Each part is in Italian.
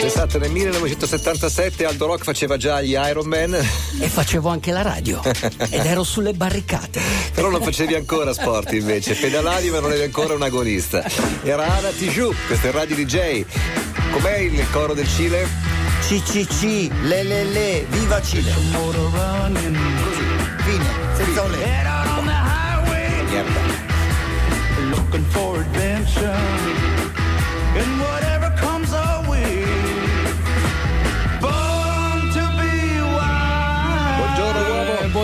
Pensate, nel 1977 Aldo Rock faceva già gli Iron Man. E facevo anche la radio. ed ero sulle barricate. Però non facevi ancora sport invece, pedalavi ma non eri ancora un agonista. Era Ana Tijoux, questo è Radio DJ. Com'è il coro del Cile? CCC, le le le, viva Cile. Così, fine, senza un le. Merda. looking for adventure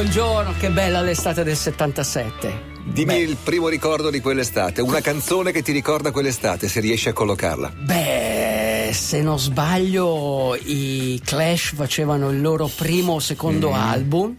buongiorno, che bella l'estate del 77. Dimmi il primo ricordo di quell'estate, una canzone che ti ricorda quell'estate, se riesci a collocarla. Beh, se non sbaglio, i Clash facevano il loro primo o secondo album.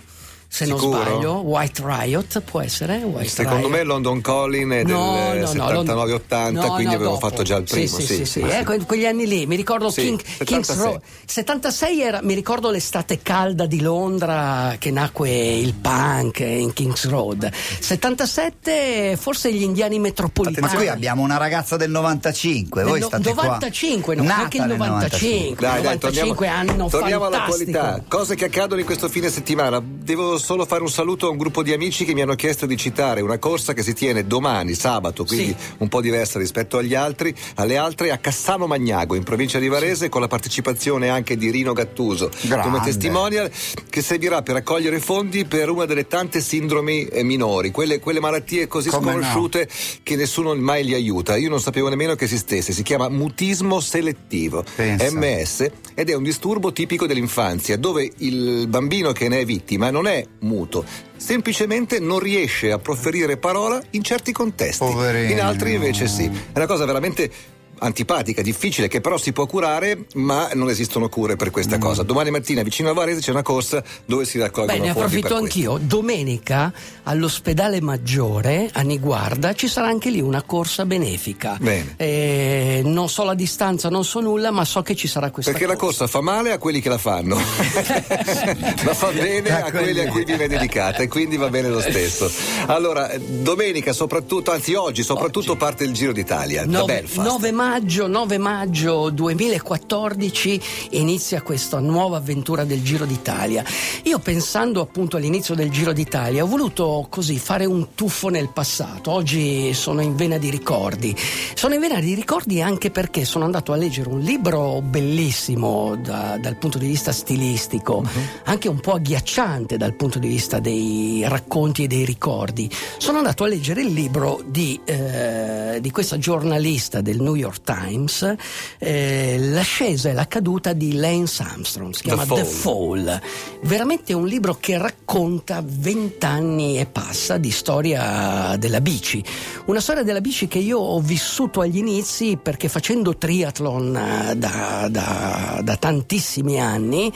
Se non Sicuro? sbaglio, White Riot può essere? White Secondo me Riot. London Calling è del No, no, no, 79-80, no, quindi no, avevo dopo. fatto già il primo. Sì, sì, sì, sì. sì, Eh, que- quegli anni lì, mi ricordo Sì, King, 76. King's Road. 76 era, mi ricordo l'estate calda di Londra che nacque il punk in King's Road. 77 forse gli indiani metropolitani. Ma qui abbiamo una ragazza del 95, voi Del no- state qua. 95, no, anche il nel 95. Dai, dai, 95 torniamo, anno torniamo alla qualità. Cose che accadono in questo fine settimana. Devo solo fare un saluto a un gruppo di amici che mi hanno chiesto di citare una corsa che si tiene domani, sabato, quindi Sì. un po' diversa rispetto agli altri, alle altre a Cassano Magnago, in provincia di Varese, con la partecipazione anche di Rino Gattuso Grande. come testimonial, che servirà per raccogliere fondi per una delle tante sindromi eh, minori, quelle, quelle malattie così Come no. sconosciute che nessuno mai li aiuta. Io non sapevo nemmeno che esistesse, si chiama mutismo selettivo. Pensa. MS ed è un disturbo tipico dell'infanzia dove il bambino che ne è vittima non è muto, semplicemente non riesce a proferire parola in certi contesti. Poverino. In altri invece sì. È una cosa veramente antipatica, difficile, che però si può curare, ma non esistono cure per Mm. questa cosa. Domani mattina vicino a Varese c'è una corsa dove si raccolgono Beh, ne approfitto questo. anch'io. Domenica all'ospedale Maggiore a Niguarda ci sarà anche lì una corsa benefica. Bene. Eh, non so la distanza, non so nulla, ma so che ci sarà questa Perché la corsa fa male a quelli che la fanno, ma fa bene A quelli a cui viene dedicata e quindi va bene lo stesso. Allora, domenica soprattutto, anzi oggi soprattutto parte il Giro d'Italia da 9, Belfast. 9 maggio, 9 maggio 2014 inizia questa nuova avventura del Giro d'Italia. Io pensando appunto all'inizio del Giro d'Italia ho voluto così fare un tuffo nel passato. Oggi sono in vena di ricordi. Sono in vena di ricordi anche perché sono andato a leggere un libro bellissimo da- dal punto di vista stilistico, anche un po' agghiacciante dal punto di vista dei racconti e dei ricordi. Sono andato a leggere il libro di, eh, di questa giornalista del New York Times, eh, L'ascesa e la caduta di Lance Armstrong, si The chiama The Fall. Fall. Veramente un libro che racconta vent'anni e passa di storia della bici. Una storia della bici che io ho vissuto agli inizi perché facendo triathlon eh, da, da- da tantissimi anni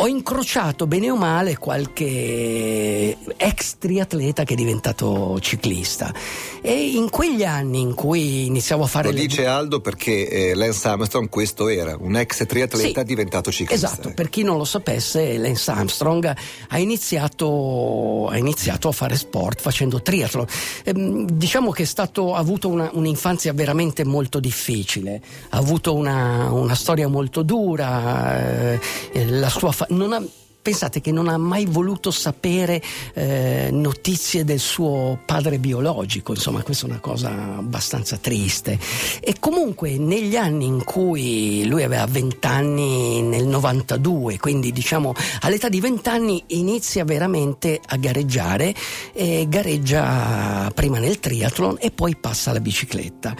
ho incrociato bene o male qualche ex triatleta che è diventato ciclista e in quegli anni in cui iniziavo a fare Lo le dice Aldo perché eh, Lance Armstrong questo era, un ex triatleta Sì. diventato ciclista. Esatto, per chi non lo sapesse, Lance Armstrong ha iniziato, ha iniziato a fare sport facendo triathlon. Ehm, diciamo che è stato, ha avuto una- un'infanzia veramente molto difficile, ha avuto una, una storia molto dura, eh, eh, la sua fa- non ha- Pensate che non ha mai voluto sapere eh, notizie del suo padre biologico, insomma questa è una cosa abbastanza triste. E comunque negli anni in cui lui aveva 20 anni, nel 92, quindi diciamo all'età di 20 anni inizia veramente a gareggiare, e gareggia prima nel triathlon e poi passa alla bicicletta.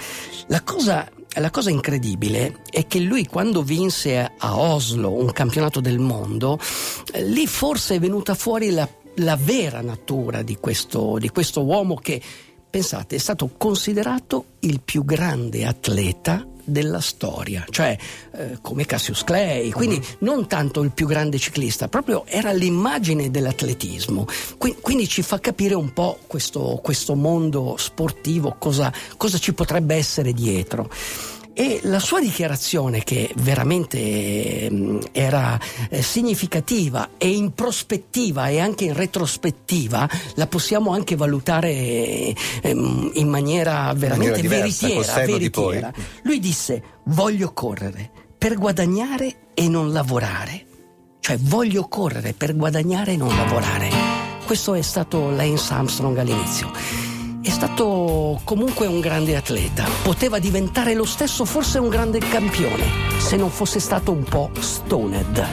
La cosa la cosa incredibile è che lui quando vinse a Oslo un campionato del mondo, eh, lì forse è venuta fuori la, la vera natura di questo, di questo uomo che, pensate, è stato considerato il più grande atleta della storia, cioè eh, come Cassius Clay, quindi non tanto il più grande ciclista, proprio era l'immagine dell'atletismo. Qui- quindi ci fa capire un po' questo, questo mondo sportivo, cosa, cosa ci potrebbe essere dietro. E la sua dichiarazione, che veramente ehm, era eh, significativa e in prospettiva e anche in retrospettiva, la possiamo anche valutare ehm, in maniera veramente diversa, col veritiera. senno di veritiera. Lui disse: Voglio correre per guadagnare e non lavorare. Cioè voglio correre per guadagnare e non lavorare. Questo è stato Lance Armstrong all'inizio. È stato comunque un grande atleta, poteva diventare lo stesso forse un grande campione, se non fosse stato un po' stoned,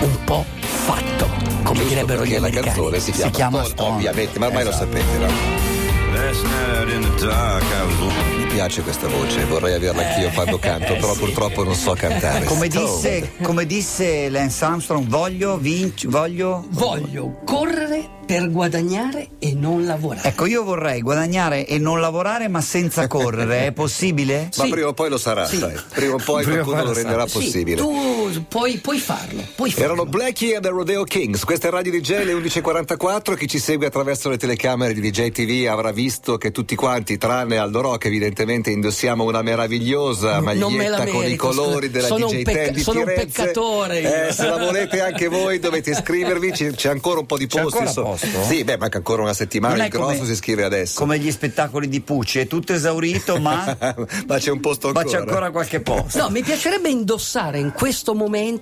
un po' fatto, come direbbero gli la americani. canzone si chiama, chiama Stone, ovviamente, ma ormai lo sapete, no? Last night in the dark, I was Mi piace questa voce, vorrei averla anch'io quando canto, però purtroppo non so cantare. Come disse, come disse Lance Armstrong, voglio vinc- voglio. Voglio correre per guadagnare e non lavorare. Ecco, io vorrei guadagnare e non lavorare, ma senza correre. È possibile? Ma Sì. prima o poi lo sarà, Sì. sai. Prima o poi Prima qualcuno lo renderà Sì, possibile. tu puoi, puoi farlo, puoi farlo. Erano Blackie and the Rodeo Kings, questa è Radio DJ le 11.44, chi ci segue attraverso le telecamere di DJ TV avrà visto che tutti quanti, tranne Aldo Rock, evidentemente indossiamo una meravigliosa Non me maglietta con i merito, colori scusa. della Sono DJ un pecca- 10 di sono un Firenze. peccatore io. Eh, se la volete anche voi dovete iscrivervi, c'è, c'è ancora un po' di posti. insomma. posto? Sì, beh, manca ancora una settimana, Non il è come- grosso si iscrive adesso. Come gli spettacoli di Pucci, è tutto esaurito, ma, ma c'è un posto ma ancora. c'è ancora qualche posto. No, mi piacerebbe indossare in questo momento,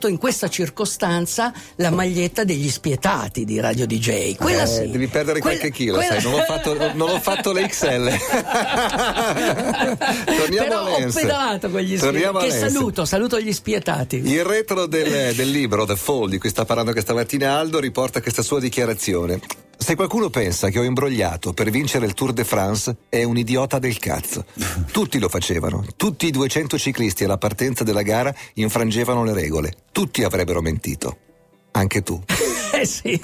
in questa circostanza, la maglietta degli spietati di Radio DJ. Quella Eh, sì. Devi perdere Quella- qualche chilo, quella- sai, non ho fatto, non ho fatto le XL. Torniamo Però ho pedalato con gli spietati. Che saluto, saluto gli spietati. Il retro del, del libro The Fall di cui sta parlando questa mattina Aldo riporta questa sua dichiarazione. Se qualcuno pensa che ho imbrogliato per vincere il Tour de France è un idiota del cazzo. Tutti lo facevano, tutti i 200 ciclisti alla partenza della gara infrangevano le regole, tutti avrebbero mentito. Anche tu. Eh sì,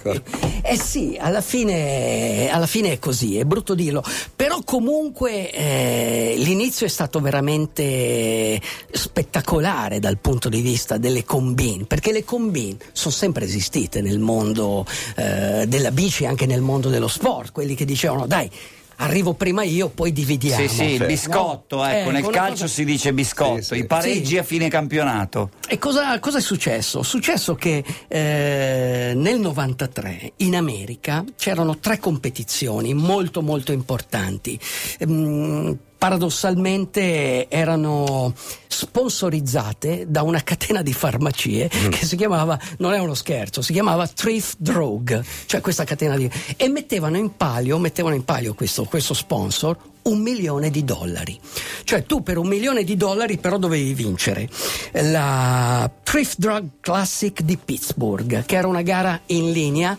eh sì alla, fine, alla fine è così, è brutto dirlo, però comunque eh, l'inizio è stato veramente spettacolare dal punto di vista delle combine, perché le combine sono sempre esistite nel mondo eh, della bici e anche nel mondo dello sport, quelli che dicevano dai. Arrivo prima io, poi dividiamo. Sì, sì, il biscotto, No? ecco, Eh, nel calcio cosa- si dice biscotto, Sì, sì. i pareggi Sì. a fine campionato. E cosa, cosa è successo? È successo che eh, nel 93 in America c'erano tre competizioni molto molto importanti. Ehm, paradossalmente erano sponsorizzate da una catena di farmacie che si chiamava, non è uno scherzo, si chiamava Thrift Drug, cioè questa catena di... e mettevano in palio, mettevano in palio questo, questo sponsor un milione di dollari. Cioè tu per un milione di dollari però dovevi vincere la Thrift Drug Classic di Pittsburgh, che era una gara in linea.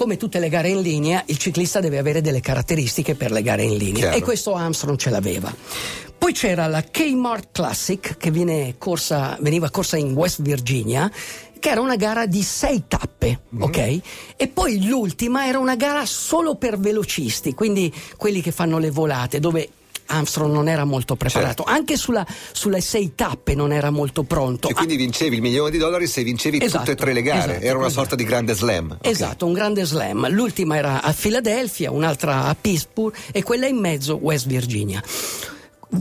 Come tutte le gare in linea, il ciclista deve avere delle caratteristiche per le gare in linea Chiaro. e questo Armstrong ce l'aveva. Poi c'era la Kmart Classic che viene corsa- veniva corsa in West Virginia che era una gara di sei tappe, ok? E poi l'ultima era una gara solo per velocisti, quindi quelli che fanno le volate, dove Armstrong non era molto preparato, anche sulla- sulle sei tappe non era molto pronto. E quindi vincevi il milione di dollari se vincevi Esatto, tutte e tre le gare. esatto, Era una esatto. sorta di grande slam. Esatto, un grande slam. L'ultima era a Philadelphia, un'altra a Pittsburgh e quella in mezzo West Virginia.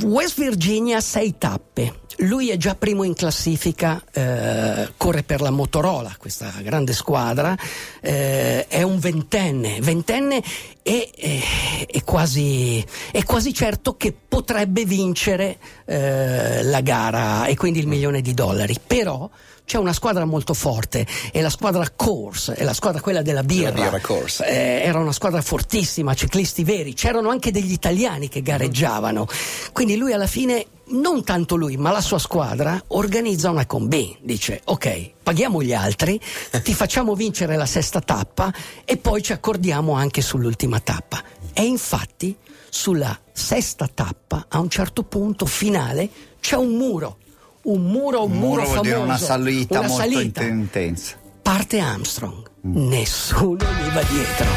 West Virginia sei tappe. Lui è già primo in classifica, eh, corre per la Motorola, questa grande squadra, eh, è un ventenne, ventenne e eh, è, quasi, è quasi certo che potrebbe vincere eh, la gara e quindi il milione di dollari. Però c'è una squadra molto forte, è la squadra Course, è la squadra quella della birra. Della birra. Eh, era una squadra fortissima, ciclisti veri, c'erano anche degli italiani che gareggiavano. Quindi lui alla fine, non tanto lui, ma la sua squadra organizza una combine. Dice: Ok, paghiamo gli altri, ti facciamo vincere la sesta tappa e poi ci accordiamo anche sull'ultima tappa. E infatti, sulla sesta tappa, a un certo punto finale, c'è un muro. Un muro, un, muro, muro famoso, una salita una molto salita. intensa. Parte Armstrong, nessuno gli va dietro,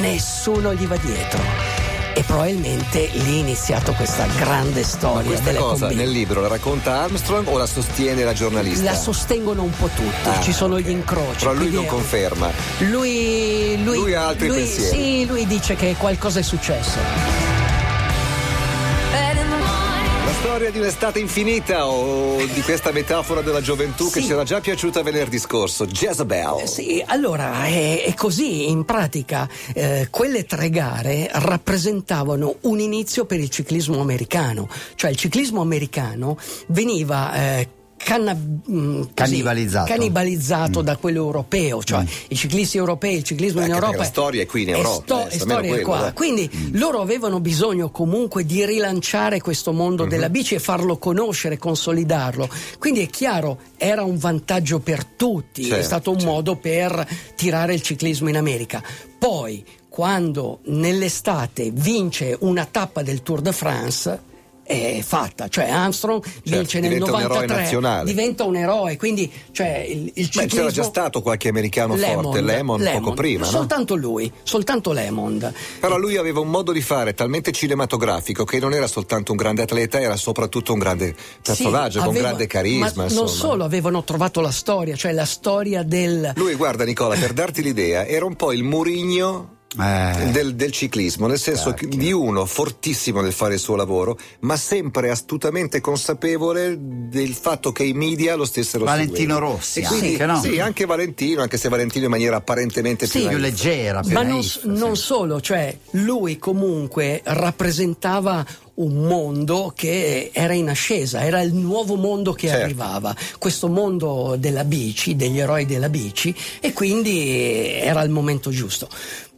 nessuno gli va dietro. E probabilmente lì è iniziato questa grande storia Questa delle cosa combine. nel libro la racconta Armstrong o la sostiene la giornalista? La sostengono un po' tutti, Ah, ci sono ok. gli incroci. Però lui non è- conferma. Lui, lui, Lui ha altri lui- pensieri. Sì, lui dice che qualcosa è successo. Storia di un'estate infinita o di questa metafora della gioventù che Sì. ci era già piaciuta venerdì scorso, Jezebel. Eh, Sì, allora è, è così, in pratica eh, quelle tre gare rappresentavano un inizio per il ciclismo americano, cioè il ciclismo americano veniva eh, canna- mh, così, Cannibalizzato. cannibalizzato da quello europeo, cioè i ciclisti europei, il ciclismo Beh, in Europa la storia è qui in è Europa, sto- eh, è almeno storia quello, qua. dai. Quindi loro avevano bisogno comunque di rilanciare questo mondo Mhm. della bici e farlo conoscere, consolidarlo. Quindi è chiaro, era un vantaggio per tutti, è Certo, stato un certo. modo per tirare il ciclismo in America. Poi, quando nell'estate vince una tappa del Tour de France, è fatta, cioè Armstrong vince nel diventa un eroe 93, nazionale. diventa un eroe, quindi cioè, il, il Beh, ciclismo... c'era già stato qualche americano forte, Lemon, poco prima, no? Soltanto lui, soltanto Lemond. Però lui aveva un modo di fare talmente cinematografico che non era soltanto un grande atleta, era soprattutto un grande personaggio, Sì, con aveva- grande carisma. Ma non solo avevano trovato la storia, cioè la storia del... Lui, guarda Nicola, per darti l'idea, era un po' il Murigno Eh. del, del ciclismo, nel senso che di uno fortissimo nel fare il suo lavoro, ma sempre astutamente consapevole del fatto che i media lo stessero Valentino seguendo. Rossi E quindi- anche, no? Sì, anche Valentino, anche se Valentino in maniera apparentemente Sì, più più naif. leggera, più Ma non, naif, non sì. solo, cioè lui comunque rappresentava un mondo che era in ascesa, era il nuovo mondo che Certo. arrivava, questo mondo della bici, degli eroi della bici e quindi era il momento giusto.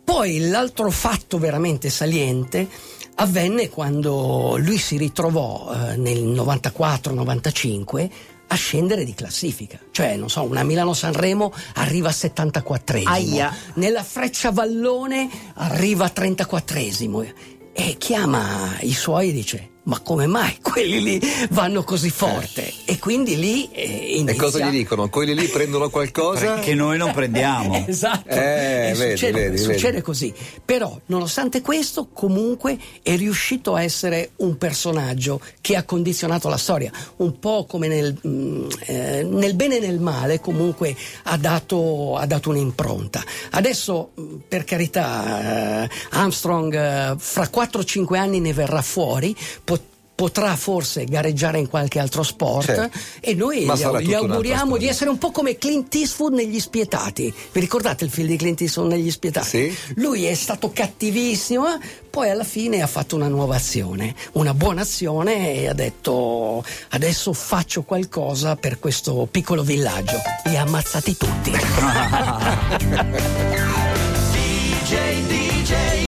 Poi l'altro fatto veramente saliente avvenne quando lui si ritrovò eh, nel 94-95 a scendere di classifica, cioè non so, una Milano-Sanremo arriva a 74esimo, Aia. nella Freccia Vallone arriva a 34esimo e chiama i suoi e dice ma come mai quelli lì vanno così forte? E quindi lì eh, E inizia... cosa gli dicono? Quelli lì prendono qualcosa? Che noi non prendiamo. Esatto, Eh, E vedi, succede, vedi, succede vedi. così. Però, nonostante questo, comunque è riuscito a essere un personaggio che ha condizionato la storia, un po' come nel, mm, eh, nel bene e nel male, comunque ha dato, ha dato un'impronta. Adesso, mm, per carità, eh, Armstrong eh, fra 4-5 anni ne verrà fuori. Pot- Potrà forse gareggiare in qualche altro sport Certo. e noi gli, gli auguriamo di essere un po' come Clint Eastwood negli spietati. Vi ricordate il film di Clint Eastwood negli spietati? Sì. Lui è stato cattivissimo, poi alla fine ha fatto una nuova azione, una buona azione e ha detto adesso faccio qualcosa per questo piccolo villaggio. Li ha ammazzati tutti.